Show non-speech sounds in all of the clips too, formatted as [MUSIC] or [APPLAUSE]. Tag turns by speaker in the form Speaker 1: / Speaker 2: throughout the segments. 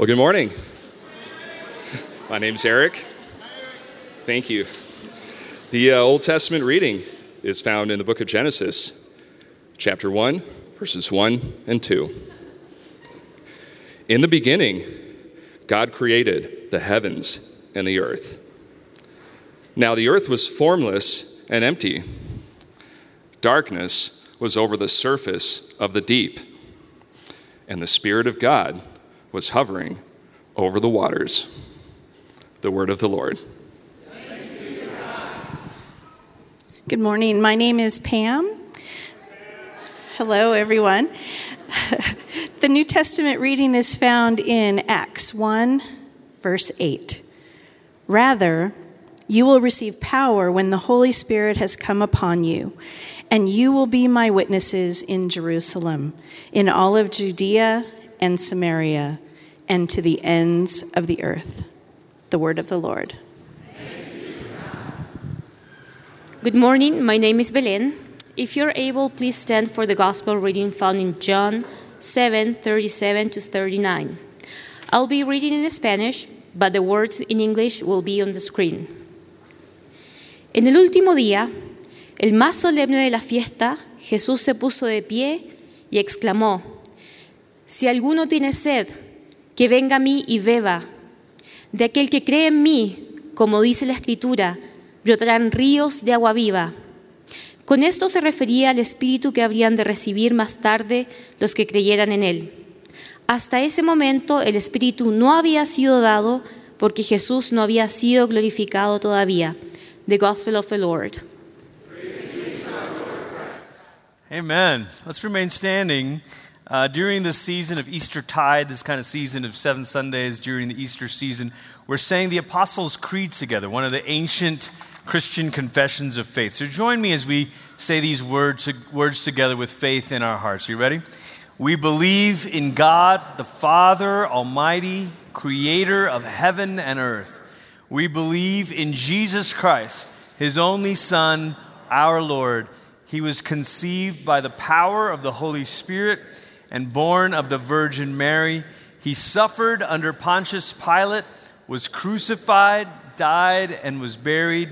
Speaker 1: Well, good morning. My name's Eric. Thank you. The uh, Old Testament reading is found in the book of Genesis, chapter 1, verses 1 and 2. In the beginning, God created the heavens and the earth. Now the earth was formless and empty. Darkness was over the surface of the deep, and the Spirit of God was hovering over the waters. The word of the Lord.
Speaker 2: Good morning. My name is Pam. Hello, everyone. [LAUGHS] the New Testament reading is found in Acts 1, verse 8. Rather, you will receive power when the Holy Spirit has come upon you, and you will be my witnesses in Jerusalem, in all of Judea and Samaria and to the ends of the earth. The word of the Lord.
Speaker 3: Good morning. My name is Belen. If you're able, please stand for the gospel reading found in John 7 37 to 39. I'll be reading in Spanish, but the words in English will be on the screen. En el último día, el más solemne de la fiesta, Jesús se puso de pie y exclamó, Si alguno tiene sed, que venga a mí y beba. De aquel que cree en mí, como dice la Escritura, brotarán ríos de agua viva. Con esto se refería al Espíritu que habrían de recibir más tarde los que creyeran en Él. Hasta ese momento el Espíritu no había sido dado porque Jesús no había sido glorificado todavía. The Gospel of the Lord.
Speaker 4: Amen. Let's remain standing. Uh, during the season of Easter tide, this kind of season of seven Sundays during the Easter season, we're saying the Apostles' Creed together, one of the ancient Christian confessions of faith. So join me as we say these words, words together with faith in our hearts. Are you ready? We believe in God, the Father Almighty, creator of heaven and earth. We believe in Jesus Christ, his only Son, our Lord. He was conceived by the power of the Holy Spirit and born of the Virgin Mary. He suffered under Pontius Pilate, was crucified, died, and was buried.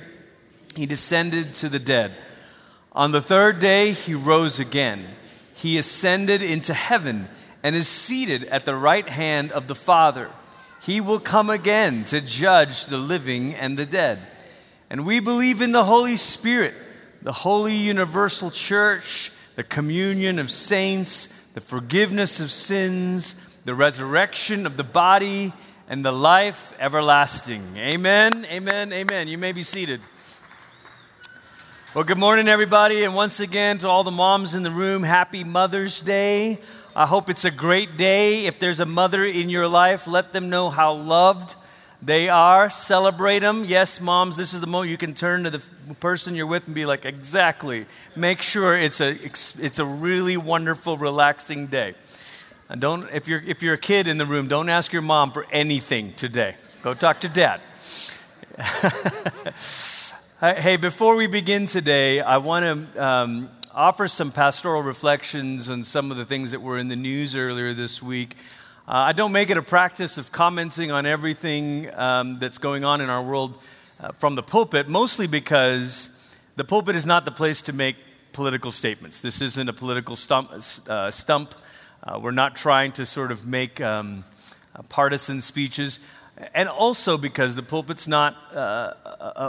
Speaker 4: He descended to the dead. On the third day, he rose again. He ascended into heaven and is seated at the right hand of the Father. He will come again to judge the living and the dead. And we believe in the Holy Spirit, the holy universal church, the communion of saints the forgiveness of sins, the resurrection of the body, and the life everlasting. Amen, amen, amen. You may be seated. Well, good morning, everybody, and once again to all the moms in the room, happy Mother's Day. I hope it's a great day. If there's a mother in your life, let them know how loved they are. Celebrate them. Yes, moms, this is the moment you can turn to the person you're with and be like, exactly. Make sure it's a, it's a really wonderful, relaxing day. And don't, if you're, if you're a kid in the room, don't ask your mom for anything today. Go talk to dad. [LAUGHS] hey, before we begin today, I want to um, offer some pastoral reflections on some of the things that were in the news earlier this week. Uh, I don't make it a practice of commenting on everything um, that's going on in our world uh, from the pulpit, mostly because the pulpit is not the place to make political statements. This isn't a political stump. Uh, stump. Uh, we're not trying to sort of make um, uh, partisan speeches. And also because the pulpit's not uh,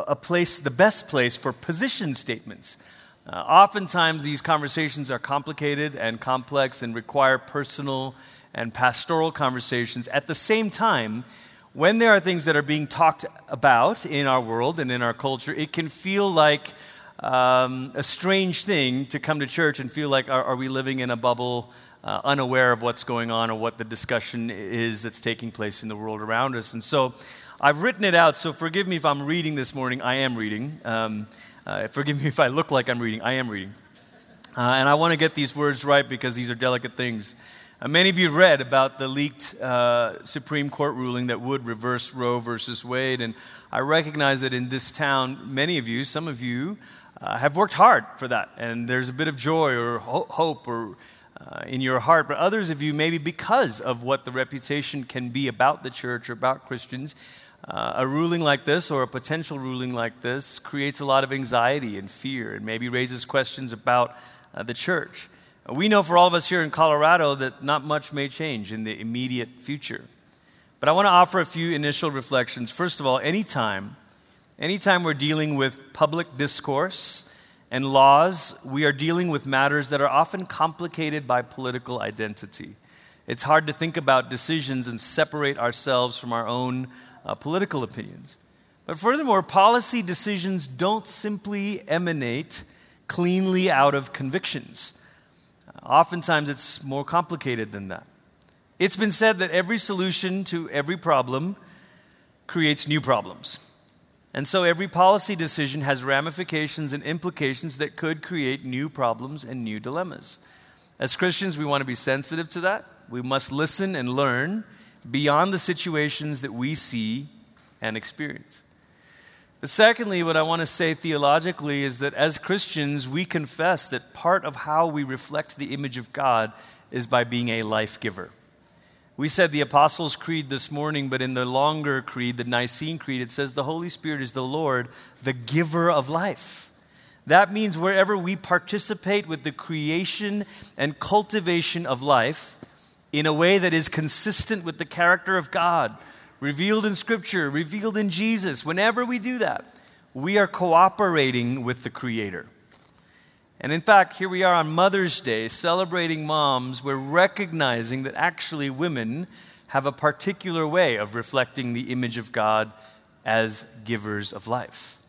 Speaker 4: a, place, the best place for position statements. oftentimes, these conversations are complicated and complex and require personal and pastoral conversations. At the same time, when there are things that are being talked about in our world and in our culture, it can feel like um, a strange thing to come to church and feel like, are, are we living in a bubble, uh, unaware of what's going on or what the discussion is that's taking place in the world around us? And so I've written it out, so forgive me if I'm reading this morning. I am reading. Um, uh, forgive me [LAUGHS] if I look like I'm reading. I am reading. Uh, and I want to get these words right because these are delicate things. Uh, many of you read about the leaked uh, Supreme Court ruling that would reverse Roe versus Wade, and I recognize that in this town, many of you, some of you, uh, have worked hard for that, and there's a bit of joy or ho- hope or uh, in your heart, but others of you, maybe because of what the reputation can be about the church or about Christians, uh, a ruling like this or a potential ruling like this creates a lot of anxiety and fear and maybe raises questions about uh, the church. We know for all of us here in Colorado that not much may change in the immediate future. But I want to offer a few initial reflections. First of all, anytime, anytime we're dealing with public discourse and laws, we are dealing with matters that are often complicated by political identity. It's hard to think about decisions and separate ourselves from our own uh, political opinions. But furthermore, policy decisions don't simply emanate cleanly out of convictions. Oftentimes, it's more complicated than that. It's been said that every solution to every problem creates new problems. And so every policy decision has ramifications and implications that could create new problems and new dilemmas. As Christians, we want to be sensitive to that. We must listen and learn beyond the situations that we see and experience. But secondly, what I want to say theologically is that as Christians, we confess that part of how we reflect the image of God is by being a life giver. We said the Apostles' Creed this morning, but in the longer creed, the Nicene Creed, it says the Holy Spirit is the Lord, the giver of life. That means wherever we participate with the creation and cultivation of life in a way that is consistent with the character of God, revealed in Scripture, revealed in Jesus, whenever we do that, we are cooperating with the Creator. And in fact, here we are on Mother's Day celebrating moms. We're recognizing that actually women have a particular way of reflecting the image of God as givers of life.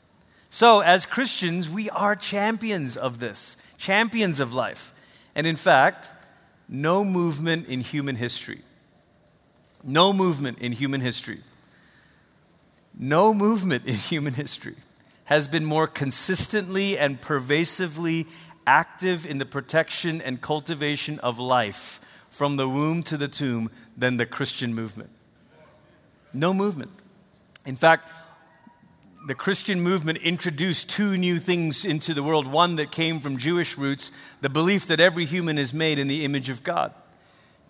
Speaker 4: So, as Christians, we are champions of this, champions of life. And in fact, no movement in human history, no movement in human history, no movement in human history has been more consistently and pervasively active in the protection and cultivation of life from the womb to the tomb than the Christian movement. No movement. In fact, the Christian movement introduced two new things into the world one that came from Jewish roots, the belief that every human is made in the image of God.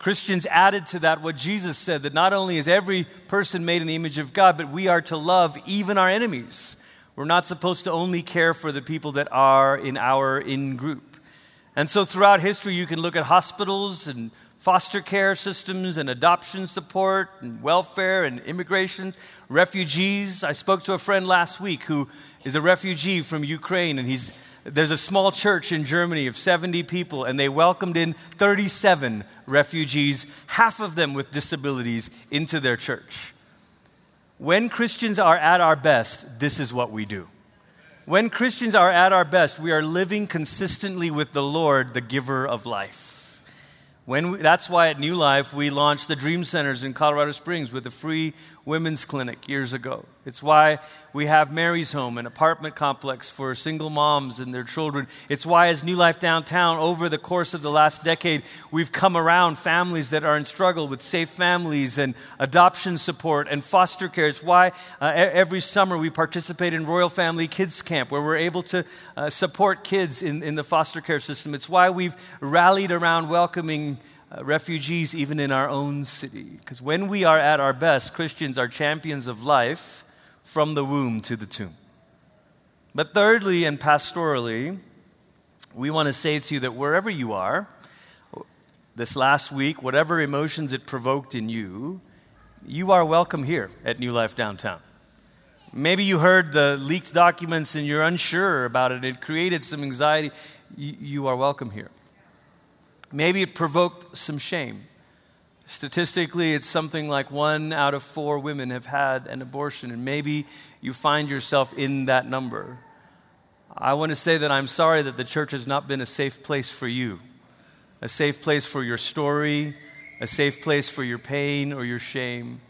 Speaker 4: Christians added to that what Jesus said that not only is every person made in the image of God, but we are to love even our enemies. We're not supposed to only care for the people that are in our in group. And so throughout history, you can look at hospitals and foster care systems and adoption support and welfare and immigration, refugees. I spoke to a friend last week who is a refugee from Ukraine, and he's there's a small church in Germany of 70 people, and they welcomed in 37 refugees, half of them with disabilities, into their church. When Christians are at our best, this is what we do. When Christians are at our best, we are living consistently with the Lord, the giver of life. When we, that's why at New Life we launched the Dream Centers in Colorado Springs with a free women's clinic years ago. It's why we have Mary's Home, an apartment complex for single moms and their children. It's why, as New Life Downtown, over the course of the last decade, we've come around families that are in struggle with safe families and adoption support and foster care. It's why uh, every summer we participate in Royal Family Kids Camp, where we're able to uh, support kids in, in the foster care system. It's why we've rallied around welcoming uh, refugees even in our own city. Because when we are at our best, Christians are champions of life from the womb to the tomb. But thirdly and pastorally, we want to say to you that wherever you are, this last week, whatever emotions it provoked in you, you are welcome here at New Life Downtown. Maybe you heard the leaked documents and you're unsure about it. It created some anxiety. You are welcome here. Maybe it provoked some shame. Statistically, it's something like one out of four women have had an abortion, and maybe you find yourself in that number. I want to say that I'm sorry that the church has not been a safe place for you, a safe place for your story, a safe place for your pain or your shame,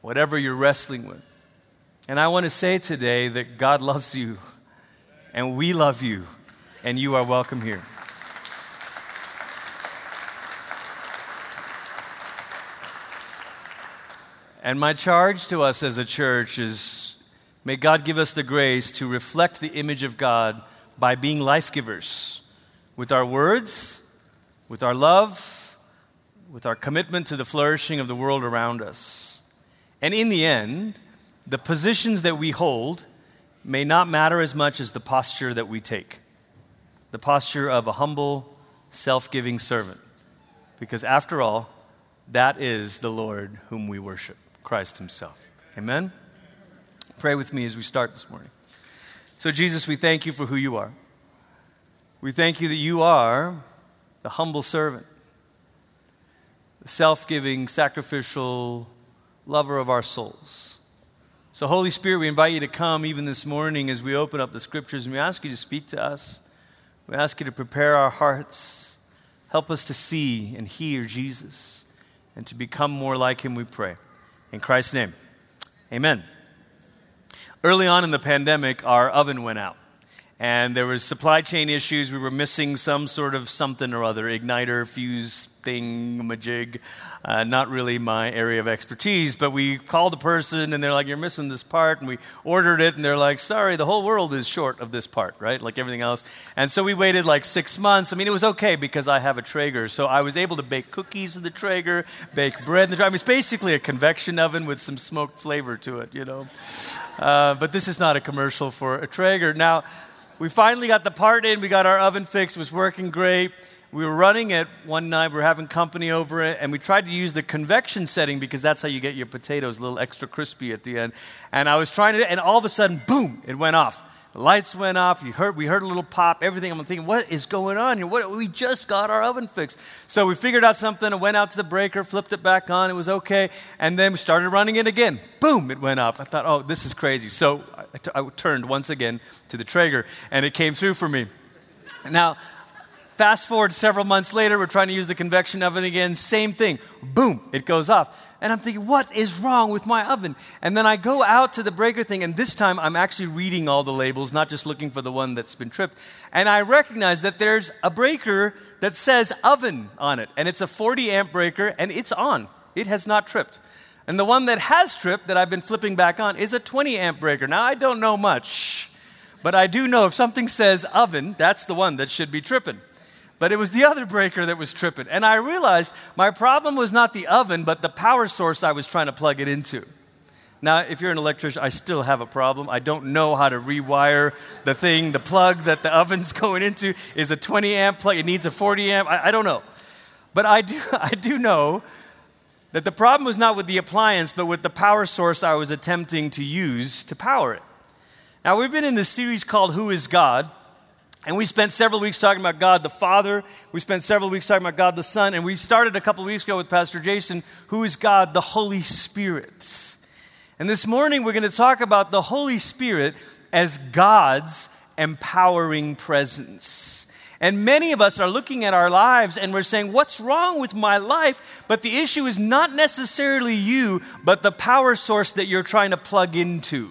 Speaker 4: whatever you're wrestling with. And I want to say today that God loves you, and we love you, and you are welcome here. And my charge to us as a church is may God give us the grace to reflect the image of God by being life givers with our words, with our love, with our commitment to the flourishing of the world around us. And in the end, the positions that we hold may not matter as much as the posture that we take the posture of a humble, self giving servant. Because after all, that is the Lord whom we worship, Christ Himself. Amen? Pray with me as we start this morning. So, Jesus, we thank you for who you are. We thank you that you are the humble servant, the self giving, sacrificial lover of our souls. So, Holy Spirit, we invite you to come even this morning as we open up the scriptures and we ask you to speak to us. We ask you to prepare our hearts, help us to see and hear Jesus, and to become more like him, we pray. In Christ's name, amen. Early on in the pandemic, our oven went out and there was supply chain issues. We were missing some sort of something or other, igniter, fuse thing, majig. Uh, not really my area of expertise, but we called a person and they're like, "You're missing this part," and we ordered it, and they're like, "Sorry, the whole world is short of this part, right? Like everything else." And so we waited like six months. I mean, it was okay because I have a Traeger, so I was able to bake cookies in the Traeger, bake bread in the Traeger. I mean, it's basically a convection oven with some smoked flavor to it, you know. Uh, but this is not a commercial for a Traeger. Now we finally got the part in. We got our oven fixed. It was working great. We were running it one night. We were having company over it, and we tried to use the convection setting because that's how you get your potatoes a little extra crispy at the end. And I was trying to, and all of a sudden, boom, it went off. Lights went off. You heard, we heard a little pop. Everything. I'm thinking, what is going on here? What, we just got our oven fixed. So we figured out something. and went out to the breaker, flipped it back on. It was okay. And then we started running it again. Boom! It went off. I thought, oh, this is crazy. So I, t- I turned once again to the Traeger, and it came through for me. Now, fast forward several months later, we're trying to use the convection oven again. Same thing. Boom! It goes off. And I'm thinking, what is wrong with my oven? And then I go out to the breaker thing, and this time I'm actually reading all the labels, not just looking for the one that's been tripped. And I recognize that there's a breaker that says oven on it, and it's a 40 amp breaker, and it's on. It has not tripped. And the one that has tripped that I've been flipping back on is a 20 amp breaker. Now, I don't know much, but I do know if something says oven, that's the one that should be tripping but it was the other breaker that was tripping. And I realized my problem was not the oven, but the power source I was trying to plug it into. Now, if you're an electrician, I still have a problem. I don't know how to rewire the thing. The plug that the [LAUGHS] oven's going into is a 20 amp plug. It needs a 40 amp. I, I don't know. But I do, [LAUGHS] I do know that the problem was not with the appliance, but with the power source I was attempting to use to power it. Now, we've been in this series called Who is God? And we spent several weeks talking about God the Father. We spent several weeks talking about God the Son. And we started a couple weeks ago with Pastor Jason, who is God the Holy Spirit. And this morning we're going to talk about the Holy Spirit as God's empowering presence. And many of us are looking at our lives and we're saying, What's wrong with my life? But the issue is not necessarily you, but the power source that you're trying to plug into.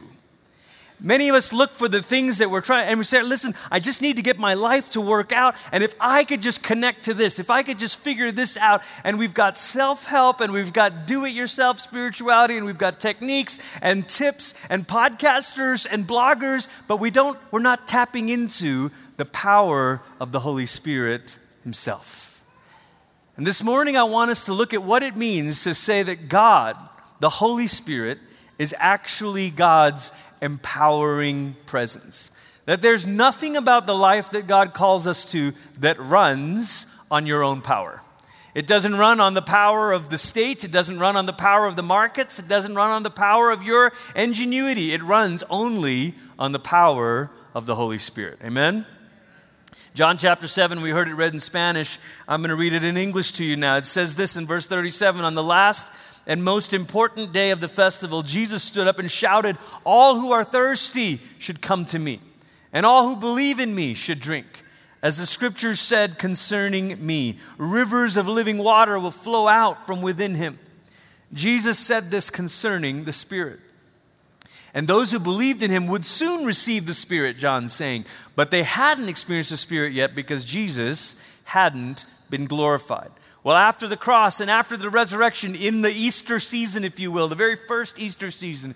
Speaker 4: Many of us look for the things that we're trying, and we say, listen, I just need to get my life to work out. And if I could just connect to this, if I could just figure this out, and we've got self help, and we've got do it yourself spirituality, and we've got techniques and tips and podcasters and bloggers, but we don't, we're not tapping into the power of the Holy Spirit Himself. And this morning, I want us to look at what it means to say that God, the Holy Spirit, is actually God's empowering presence. That there's nothing about the life that God calls us to that runs on your own power. It doesn't run on the power of the state. It doesn't run on the power of the markets. It doesn't run on the power of your ingenuity. It runs only on the power of the Holy Spirit. Amen? John chapter 7, we heard it read in Spanish. I'm going to read it in English to you now. It says this in verse 37 On the last and most important day of the festival, Jesus stood up and shouted, All who are thirsty should come to me, and all who believe in me should drink. As the scriptures said concerning me, rivers of living water will flow out from within him. Jesus said this concerning the Spirit. And those who believed in him would soon receive the Spirit, John's saying. But they hadn't experienced the Spirit yet because Jesus hadn't been glorified. Well, after the cross and after the resurrection, in the Easter season, if you will, the very first Easter season,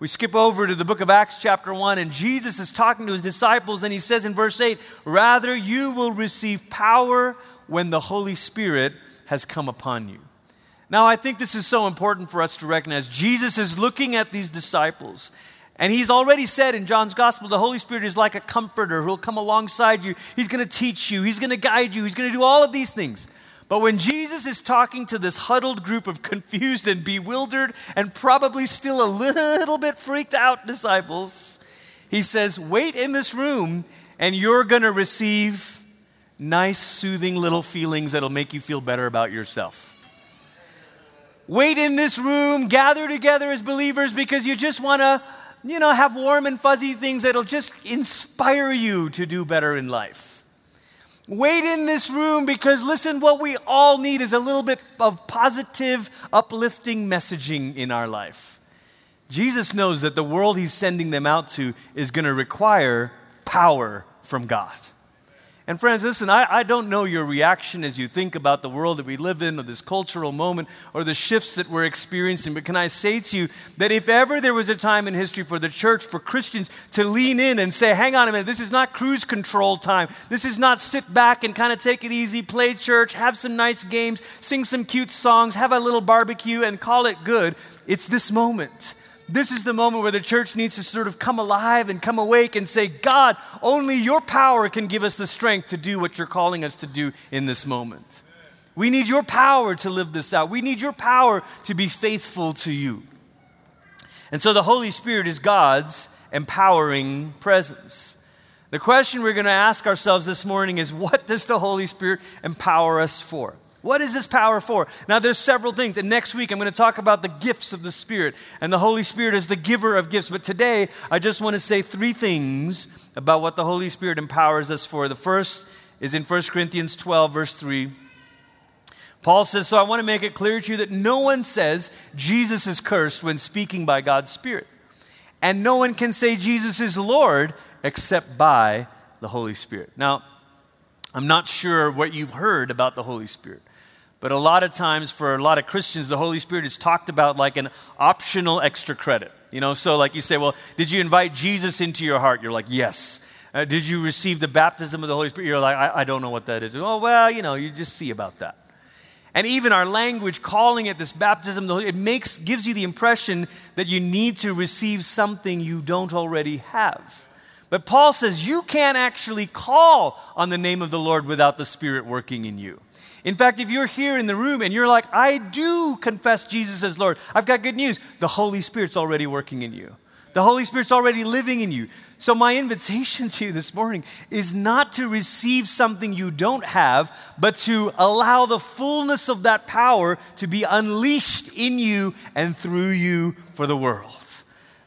Speaker 4: we skip over to the book of Acts, chapter 1, and Jesus is talking to his disciples, and he says in verse 8, Rather, you will receive power when the Holy Spirit has come upon you. Now, I think this is so important for us to recognize. Jesus is looking at these disciples, and he's already said in John's gospel the Holy Spirit is like a comforter who'll come alongside you. He's going to teach you, he's going to guide you, he's going to do all of these things. But when Jesus is talking to this huddled group of confused and bewildered and probably still a little bit freaked out disciples, he says, Wait in this room and you're going to receive nice, soothing little feelings that'll make you feel better about yourself. Wait in this room, gather together as believers because you just want to, you know, have warm and fuzzy things that'll just inspire you to do better in life. Wait in this room because, listen, what we all need is a little bit of positive, uplifting messaging in our life. Jesus knows that the world he's sending them out to is going to require power from God. And friends, listen, I, I don't know your reaction as you think about the world that we live in, or this cultural moment, or the shifts that we're experiencing, but can I say to you that if ever there was a time in history for the church, for Christians to lean in and say, hang on a minute, this is not cruise control time. This is not sit back and kind of take it easy, play church, have some nice games, sing some cute songs, have a little barbecue, and call it good. It's this moment. This is the moment where the church needs to sort of come alive and come awake and say, God, only your power can give us the strength to do what you're calling us to do in this moment. We need your power to live this out. We need your power to be faithful to you. And so the Holy Spirit is God's empowering presence. The question we're going to ask ourselves this morning is what does the Holy Spirit empower us for? What is this power for? Now, there's several things. And next week, I'm going to talk about the gifts of the Spirit. And the Holy Spirit is the giver of gifts. But today, I just want to say three things about what the Holy Spirit empowers us for. The first is in 1 Corinthians 12, verse 3. Paul says, So I want to make it clear to you that no one says Jesus is cursed when speaking by God's Spirit. And no one can say Jesus is Lord except by the Holy Spirit. Now, I'm not sure what you've heard about the Holy Spirit. But a lot of times, for a lot of Christians, the Holy Spirit is talked about like an optional extra credit. You know, so like you say, well, did you invite Jesus into your heart? You're like, yes. Uh, did you receive the baptism of the Holy Spirit? You're like, I, I don't know what that is. Oh, well, you know, you just see about that. And even our language calling it this baptism, it makes, gives you the impression that you need to receive something you don't already have. But Paul says you can't actually call on the name of the Lord without the Spirit working in you. In fact, if you're here in the room and you're like, I do confess Jesus as Lord, I've got good news. The Holy Spirit's already working in you, the Holy Spirit's already living in you. So, my invitation to you this morning is not to receive something you don't have, but to allow the fullness of that power to be unleashed in you and through you for the world.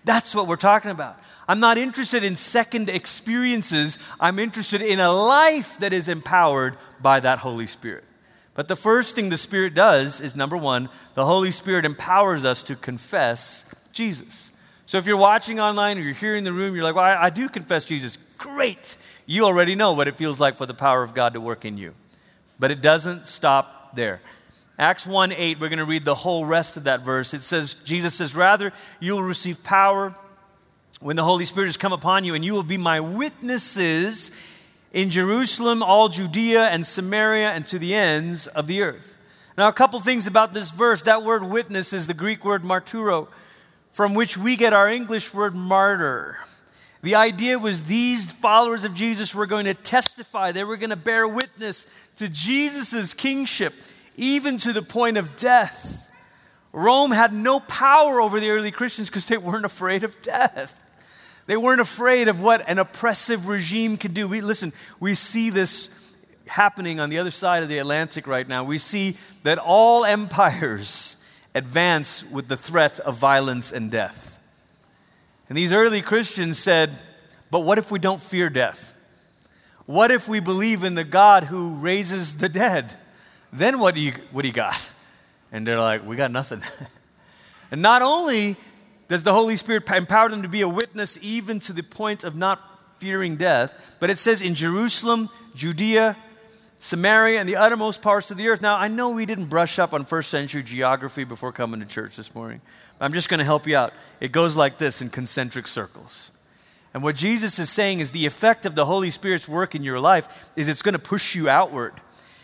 Speaker 4: That's what we're talking about. I'm not interested in second experiences. I'm interested in a life that is empowered by that Holy Spirit. But the first thing the Spirit does is number one, the Holy Spirit empowers us to confess Jesus. So if you're watching online or you're here in the room, you're like, well, I, I do confess Jesus. Great. You already know what it feels like for the power of God to work in you. But it doesn't stop there. Acts 1 8, we're going to read the whole rest of that verse. It says, Jesus says, Rather, you will receive power when the Holy Spirit has come upon you, and you will be my witnesses in Jerusalem, all Judea and Samaria, and to the ends of the earth. Now, a couple things about this verse. That word witness is the Greek word marturo, from which we get our English word martyr. The idea was these followers of Jesus were going to testify, they were going to bear witness to Jesus' kingship, even to the point of death. Rome had no power over the early Christians because they weren't afraid of death. They weren't afraid of what an oppressive regime could do. We, listen, we see this happening on the other side of the Atlantic right now. We see that all empires [LAUGHS] advance with the threat of violence and death. And these early Christians said, But what if we don't fear death? What if we believe in the God who raises the dead? Then what do you, what do you got? And they're like, We got nothing. [LAUGHS] and not only does the Holy Spirit empower them to be a witness even to the point of not fearing death? But it says in Jerusalem, Judea, Samaria, and the uttermost parts of the earth. Now, I know we didn't brush up on first century geography before coming to church this morning. But I'm just going to help you out. It goes like this in concentric circles. And what Jesus is saying is the effect of the Holy Spirit's work in your life is it's going to push you outward.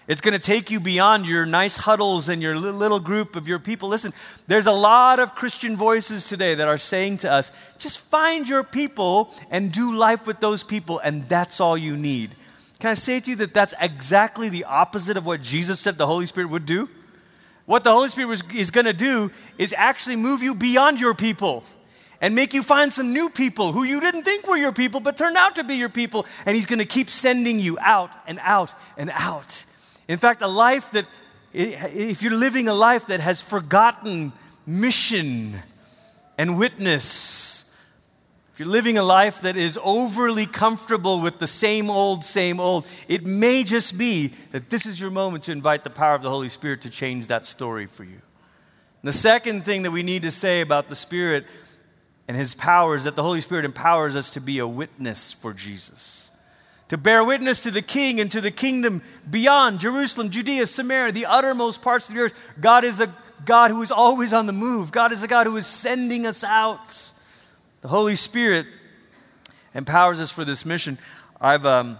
Speaker 4: It's going to take you beyond your nice huddles and your little group of your people. Listen, there's a lot of Christian voices today that are saying to us, just find your people and do life with those people, and that's all you need. Can I say to you that that's exactly the opposite of what Jesus said the Holy Spirit would do? What the Holy Spirit was, is going to do is actually move you beyond your people and make you find some new people who you didn't think were your people but turned out to be your people. And He's going to keep sending you out and out and out. In fact, a life that, if you're living a life that has forgotten mission and witness, if you're living a life that is overly comfortable with the same old, same old, it may just be that this is your moment to invite the power of the Holy Spirit to change that story for you. And the second thing that we need to say about the Spirit and His power is that the Holy Spirit empowers us to be a witness for Jesus to bear witness to the king and to the kingdom beyond Jerusalem, Judea, Samaria, the uttermost parts of the earth. God is a God who is always on the move. God is a God who is sending us out. The Holy Spirit empowers us for this mission. I've, um,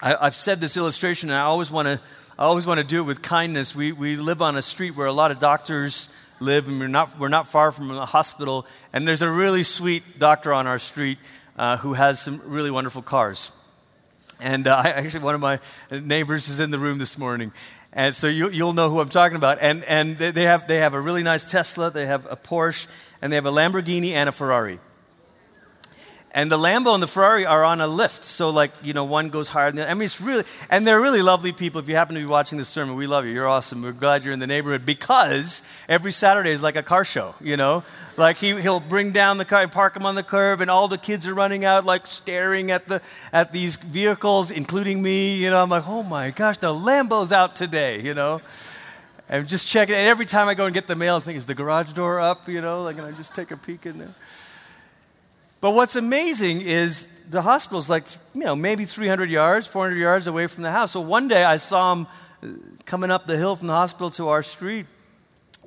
Speaker 4: I, have said this illustration, and I always want to. I always want to do it with kindness. We, we live on a street where a lot of doctors live, and we're not, we're not far from a hospital. And there's a really sweet doctor on our street uh, who has some really wonderful cars. And uh, [LAUGHS] actually, one of my neighbors is in the room this morning. And so you, will know who I'm talking about. And, and they, have, they have a really nice Tesla, they have a Porsche, and they have a Lamborghini and a Ferrari. And the Lambo and the Ferrari are on a lift. So, like, you know, one goes higher than the other. I mean, it's really, and they're really lovely people. If you happen to be watching this sermon, we love you. You're awesome. We're glad you're in the neighborhood because every Saturday is like a car show, you know? Like, he, he'll bring down the car and park them on the curb, and all the kids are running out, like, staring at, the, at these vehicles, including me. You know, I'm like, oh my gosh, the Lambo's out today, you know? And just checking. And every time I go and get the mail, I think, is the garage door up, you know? Like, and I just take a peek in there. But what's amazing is the hospital's like, you know, maybe 300 yards, 400 yards away from the house. So one day I saw him uh, coming up the hill from the hospital to our street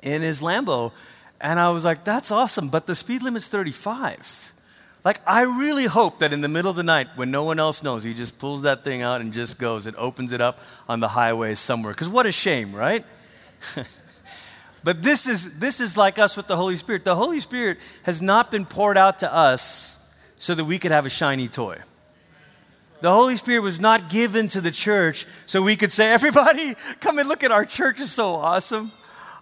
Speaker 4: in his Lambo. And I was like, that's awesome, but the speed limit's 35. Like, I really hope that in the middle of the night, when no one else knows, he just pulls that thing out and just goes and opens it up on the highway somewhere. Because what a shame, right? [LAUGHS] But this is, this is like us with the Holy Spirit. The Holy Spirit has not been poured out to us so that we could have a shiny toy. The Holy Spirit was not given to the church so we could say, everybody, come and look at our church is so awesome.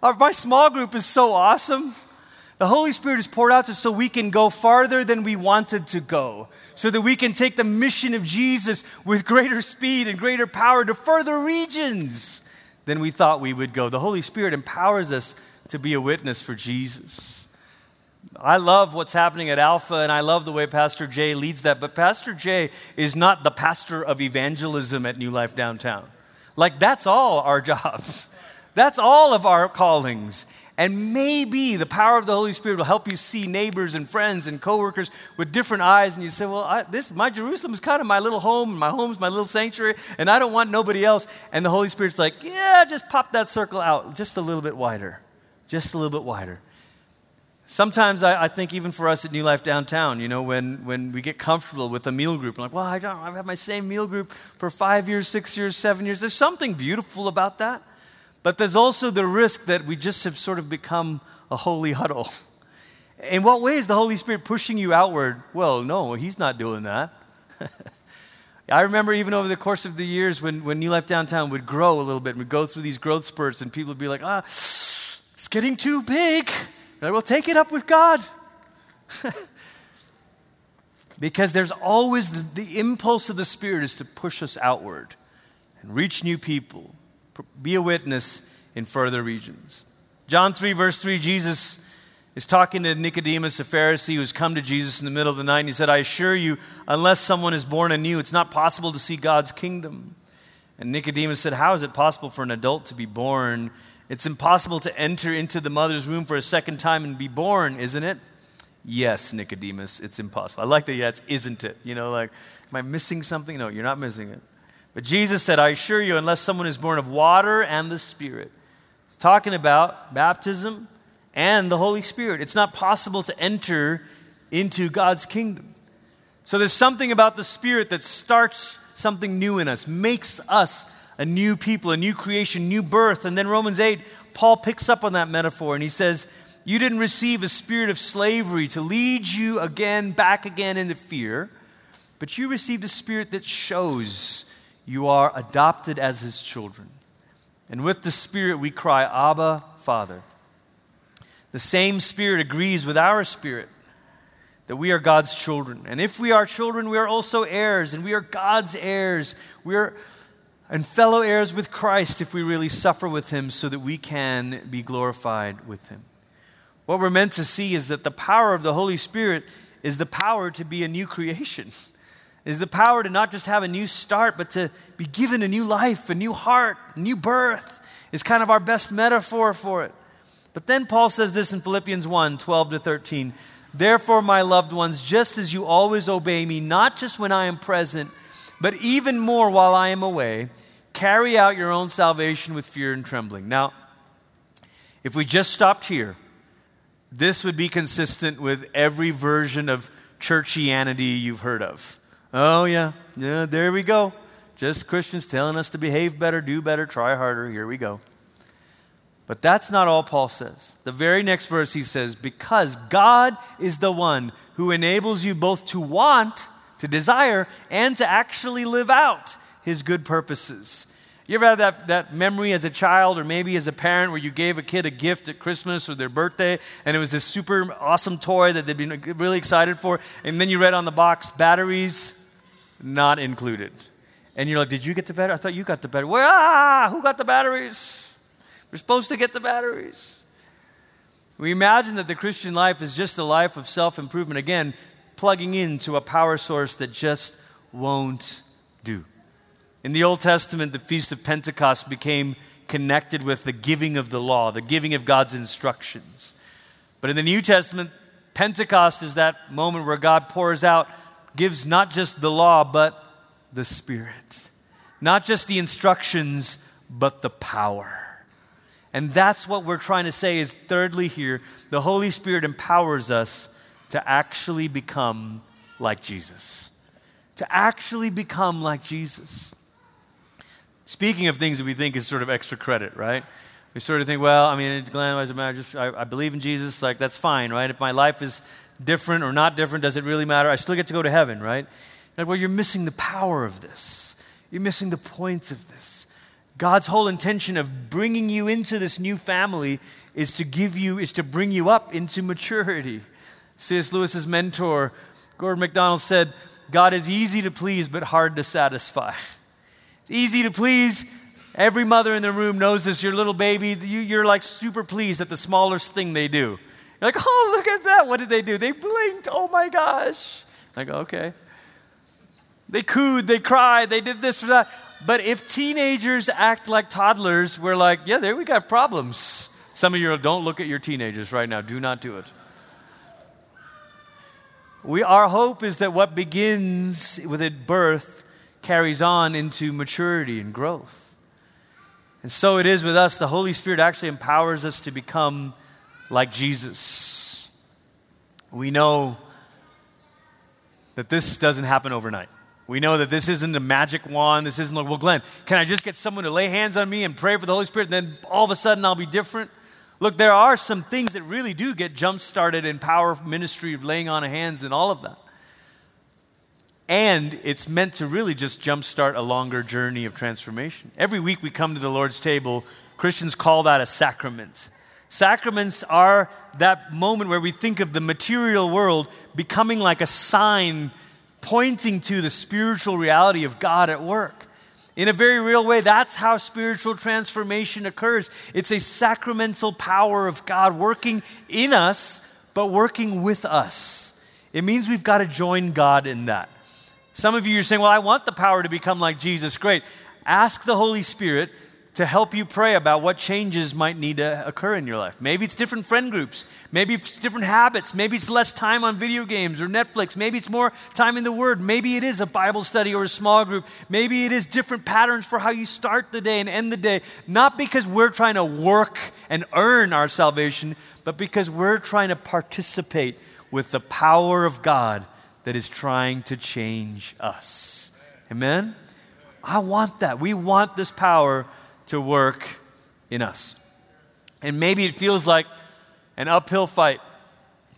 Speaker 4: Our, my small group is so awesome. The Holy Spirit is poured out to us so we can go farther than we wanted to go, so that we can take the mission of Jesus with greater speed and greater power to further regions than we thought we would go. The Holy Spirit empowers us to be a witness for Jesus. I love what's happening at Alpha, and I love the way Pastor Jay leads that. But Pastor Jay is not the pastor of evangelism at New Life Downtown. Like, that's all our [LAUGHS] jobs, that's all of our callings. And maybe the power of the Holy Spirit will help you see neighbors and friends and coworkers with different eyes. And you say, Well, I, this, my Jerusalem is kind of my little home. My home's my little sanctuary, and I don't want nobody else. And the Holy Spirit's like, Yeah, just pop that circle out just a little bit wider. Just a little bit wider. Sometimes I, I, think even for us at New Life Downtown, you know, when, when we get comfortable with a meal group, I'm like, well, I don't, I've had my same meal group for five years, six years, seven years. There's something beautiful about that. But there's also the risk that we just have sort of become a holy huddle. [LAUGHS] In what way is the Holy Spirit pushing you outward? Well, no, He's not doing that. [LAUGHS] I remember even over the course of the years when, when New Life Downtown would grow a little bit and we'd go through these growth spurts, and people would be like, ah, [SIGHS] it's getting too big. And I will take it up with God. [LAUGHS] because there's always the, the impulse of the Spirit is to push us outward and reach new people be a witness in further regions. John 3, verse 3, Jesus is talking to Nicodemus, a Pharisee who's come to Jesus in the middle of the night, and he said, I assure you, unless someone is born anew, it's not possible to see God's kingdom. And Nicodemus said, How is it possible for an adult to be born? It's impossible to enter into the mother's womb for a second time and be born, isn't it? Yes, Nicodemus, it's impossible. I like that, yes, isn't it? You know, like, am I missing something? No, you're not missing it. But Jesus said, I assure you, unless someone is born of water and the Spirit, it's talking about baptism and the Holy Spirit. It's not possible to enter into God's kingdom. So there's something about the Spirit that starts something new in us, makes us a new people, a new creation, new birth. And then Romans 8, Paul picks up on that metaphor and he says, You didn't receive a spirit of slavery to lead you again, back again into fear, but you received a spirit that shows you are adopted as his children. And with the Spirit, we cry, Abba, Father. The same Spirit agrees with our spirit that we are God's children. And if we are children, we are also heirs, and we are God's heirs. We are and fellow heirs with Christ if we really suffer with him so that we can be glorified with him. What we're meant to see is that the power of the Holy Spirit is the power to be a new creation. [LAUGHS] Is the power to not just have a new start, but to be given a new life, a new heart, a new birth, is kind of our best metaphor for it. But then Paul says this in Philippians 1 12 to 13. Therefore, my loved ones, just as you always obey me, not just when I am present, but even more while I am away, carry out your own salvation with fear and trembling. Now, if we just stopped here, this would be consistent with every version of churchianity you've heard of. Oh, yeah, yeah, there we go. Just Christians telling us to behave better, do better, try harder. Here we go. But that's not all Paul says. The very next verse he says, Because God is the one who enables you both to want to desire, and to actually live out his good purposes. You ever have that, that memory as a child or maybe as a parent where you gave a kid a gift at Christmas or their birthday and it was this super awesome toy that they'd been really excited for, and then you read on the box, batteries not included. And you're like, Did you get the battery? I thought you got the battery. Well, ah, who got the batteries? We're supposed to get the batteries. We imagine that the Christian life is just a life of self improvement. Again, plugging into a power source that just won't do. In the Old Testament, the Feast of Pentecost became connected with the giving of the law, the giving of God's instructions. But in the New Testament, Pentecost is that moment where God pours out, gives not just the law, but the Spirit. Not just the instructions, but the power. And that's what we're trying to say is thirdly here, the Holy Spirit empowers us to actually become like Jesus. To actually become like Jesus. Speaking of things that we think is sort of extra credit, right? We sort of think, well, I mean, Glenn, I, just, I, I believe in Jesus, like that's fine, right? If my life is different or not different, does it really matter? I still get to go to heaven, right? Like, well, you're missing the power of this. You're missing the point of this. God's whole intention of bringing you into this new family is to give you, is to bring you up into maturity. C.S. Lewis's mentor, Gordon MacDonald, said, God is easy to please, but hard to satisfy. It's easy to please. Every mother in the room knows this. Your little baby, you, are like super pleased at the smallest thing they do. You're like, oh, look at that. What did they do? They blinked. Oh my gosh. Go, okay. They cooed, they cried, they did this or that. But if teenagers act like toddlers, we're like, yeah, there we got problems. Some of you don't look at your teenagers right now. Do not do it. We, our hope is that what begins with a birth carries on into maturity and growth. And so it is with us. The Holy Spirit actually empowers us to become like Jesus. We know that this doesn't happen overnight. We know that this isn't a magic wand. This isn't like, well, Glenn, can I just get someone to lay hands on me and pray for the Holy Spirit, and then all of a sudden I'll be different? Look, there are some things that really do get jump started in power ministry of laying on of hands and all of that. And it's meant to really just jumpstart a longer journey of transformation. Every week we come to the Lord's table, Christians call that a sacrament. Sacraments are that moment where we think of the material world becoming like a sign pointing to the spiritual reality of God at work. In a very real way, that's how spiritual transformation occurs. It's a sacramental power of God working in us, but working with us. It means we've got to join God in that. Some of you are saying, Well, I want the power to become like Jesus. Great. Ask the Holy Spirit to help you pray about what changes might need to occur in your life. Maybe it's different friend groups. Maybe it's different habits. Maybe it's less time on video games or Netflix. Maybe it's more time in the Word. Maybe it is a Bible study or a small group. Maybe it is different patterns for how you start the day and end the day. Not because we're trying to work and earn our salvation, but because we're trying to participate with the power of God that is trying to change us. Amen? I want that. We want this power to work in us. And maybe it feels like an uphill fight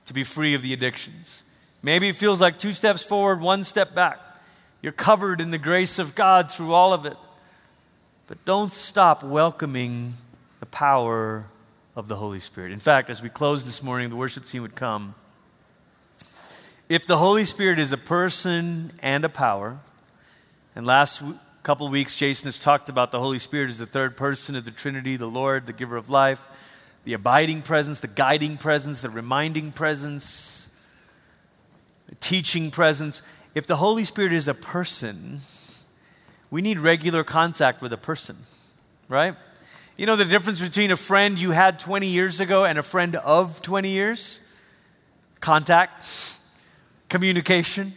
Speaker 4: to be free of the addictions. Maybe it feels like two steps forward, one step back. You're covered in the grace of God through all of it. But don't stop welcoming the power of the Holy Spirit. In fact, as we close this morning, the worship team would come. If the Holy Spirit is a person and a power, and last couple weeks Jason has talked about the Holy Spirit as the third person of the Trinity, the Lord, the giver of life, the abiding presence, the guiding presence, the reminding presence, the teaching presence. If the Holy Spirit is a person, we need regular contact with a person, right? You know the difference between a friend you had 20 years ago and a friend of 20 years? Contact, communication.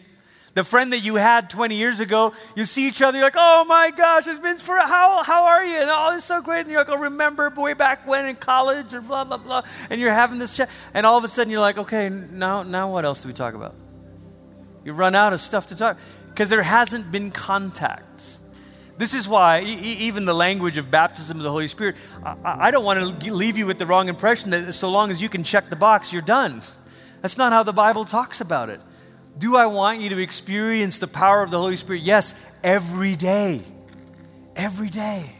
Speaker 4: The friend that you had 20 years ago, you see each other, you're like, oh my gosh, it's been for, how, how are you? And oh, it's so great. And you're like, oh, remember way back when in college or blah, blah, blah. And you're having this chat. And all of a sudden you're like, okay, now, now what else do we talk about? You run out of stuff to talk because there hasn't been contact. This is why, e- even the language of baptism of the Holy Spirit, I, I don't want to leave you with the wrong impression that so long as you can check the box, you're done. That's not how the Bible talks about it. Do I want you to experience the power of the Holy Spirit? Yes, every day. Every day.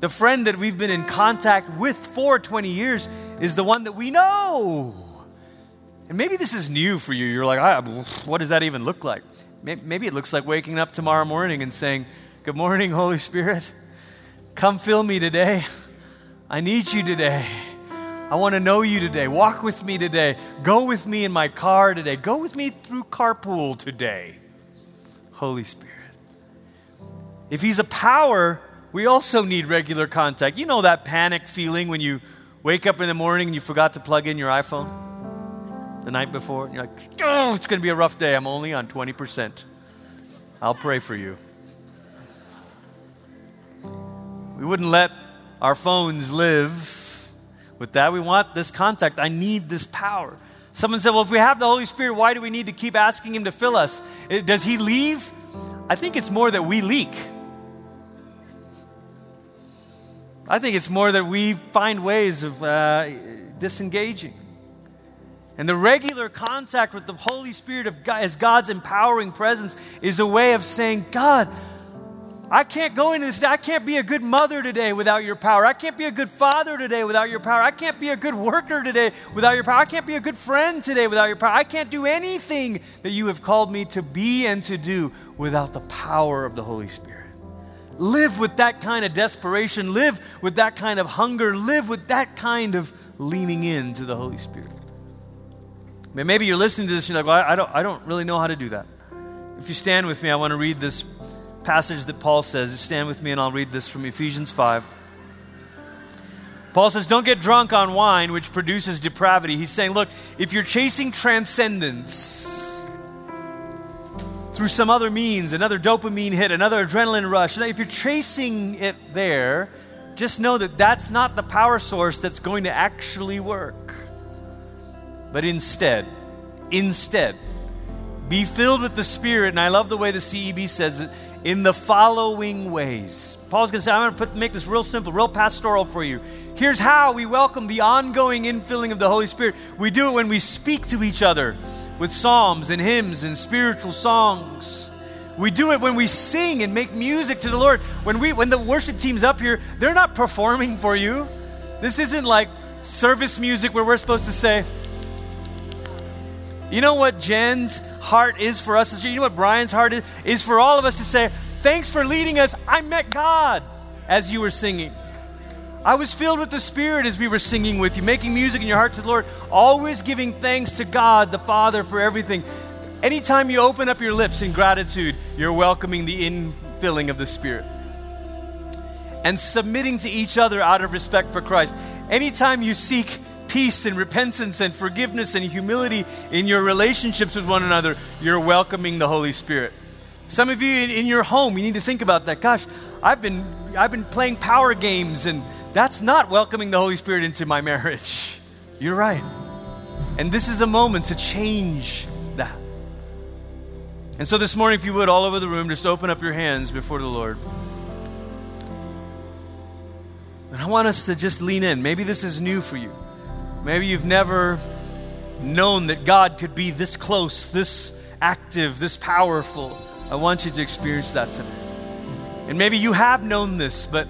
Speaker 4: The friend that we've been in contact with for 20 years is the one that we know. And maybe this is new for you. You're like, what does that even look like? Maybe it looks like waking up tomorrow morning and saying, Good morning, Holy Spirit. Come fill me today. I need you today. I want to know you today. Walk with me today. Go with me in my car today. Go with me through carpool today. Holy Spirit. If He's a power, we also need regular contact. You know that panic feeling when you wake up in the morning and you forgot to plug in your iPhone the night before? And you're like, oh, it's going to be a rough day. I'm only on 20%. I'll pray for you. We wouldn't let our phones live with that. We want this contact. I need this power. Someone said, Well, if we have the Holy Spirit, why do we need to keep asking Him to fill us? Does He leave? I think it's more that we leak. I think it's more that we find ways of uh, disengaging. And the regular contact with the Holy Spirit of God, as God's empowering presence is a way of saying, God, I can't go into this. I can't be a good mother today without your power. I can't be a good father today without your power. I can't be a good worker today without your power. I can't be a good friend today without your power. I can't do anything that you have called me to be and to do without the power of the Holy Spirit. Live with that kind of desperation. Live with that kind of hunger. Live with that kind of leaning into the Holy Spirit. Maybe you're listening to this and you're like, well, I don't, I don't really know how to do that. If you stand with me, I want to read this passage that Paul says. stand with me and I'll read this from Ephesians 5. Paul says, Don't get drunk on wine, which produces depravity. He's saying, Look, if you're chasing transcendence through some other means, another dopamine hit, another adrenaline rush, if you're chasing it there, just know that that's not the power source that's going to actually work. But instead, instead, be filled with the Spirit. And I love the way the CEB says it in the following ways. Paul's going to say, I'm going to put, make this real simple, real pastoral for you. Here's how we welcome the ongoing infilling of the Holy Spirit. We do it when we speak to each other with psalms and hymns and spiritual songs. We do it when we sing and make music to the Lord. When we when the worship team's up here, they're not performing for you. This isn't like service music where we're supposed to say, you know what Jen's heart is for us? You know what Brian's heart is? Is for all of us to say, Thanks for leading us. I met God as you were singing. I was filled with the Spirit as we were singing with you, making music in your heart to the Lord, always giving thanks to God the Father for everything. Anytime you open up your lips in gratitude, you're welcoming the infilling of the Spirit and submitting to each other out of respect for Christ. Anytime you seek peace and repentance and forgiveness and humility in your relationships with one another, you're welcoming the Holy Spirit. Some of you in, in, your home, you need to think about that. Gosh, I've been, I've been playing power games, and that's not welcoming the Holy Spirit into my marriage. [LAUGHS] You're right. And this is a moment to change that. And so this morning, if you would, all over the room, just open up your hands before the Lord. And I want us to just lean in. Maybe this is new for you. Maybe you've never known that God could be this close, this active, this powerful. I want you to experience that today. And maybe you have known this, but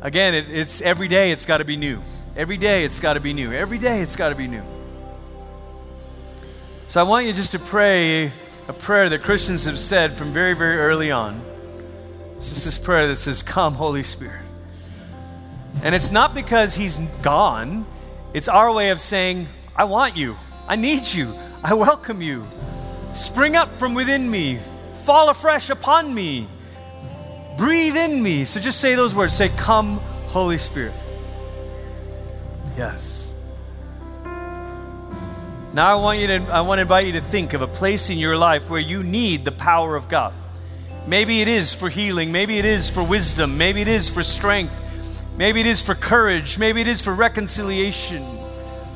Speaker 4: again, it, it's every day it's got to be new. Every day it's got to be new. Every day it's got to be new. So I want you just to pray a prayer that Christians have said from very, very early on. It's just this prayer that says, Come, Holy Spirit. And it's not because He's gone, it's our way of saying, I want you. I need you. I welcome you. Spring up from within me. Fall afresh upon me. Breathe in me. So just say those words. Say, Come, Holy Spirit. Yes. Now I want you to I want to invite you to think of a place in your life where you need the power of God. Maybe it is for healing, maybe it is for wisdom, maybe it is for strength, maybe it is for courage, maybe it is for reconciliation.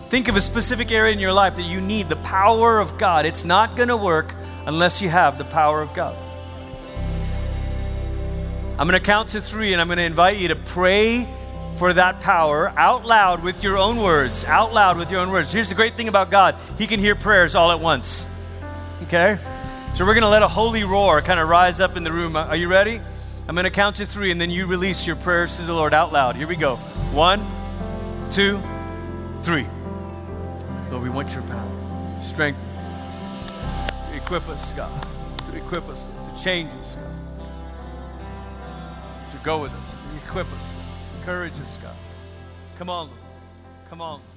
Speaker 4: Think of a specific area in your life that you need the power of God. It's not going to work unless you have the power of God. I'm going to count to 3 and I'm going to invite you to pray for that power out loud with your own words. Out loud with your own words. Here's the great thing about God He can hear prayers all at once. Okay? So we're going to let a holy roar kind of rise up in the room. Are you ready? I'm going to count to three, and then you release your prayers to the Lord out loud. Here we go. One, two, three. Lord, we want your power. Strengthen us. To equip us, God. To equip us, to change us, God. To go with us, to equip us. God. Encourage us, God. Come on, Come on. Come on.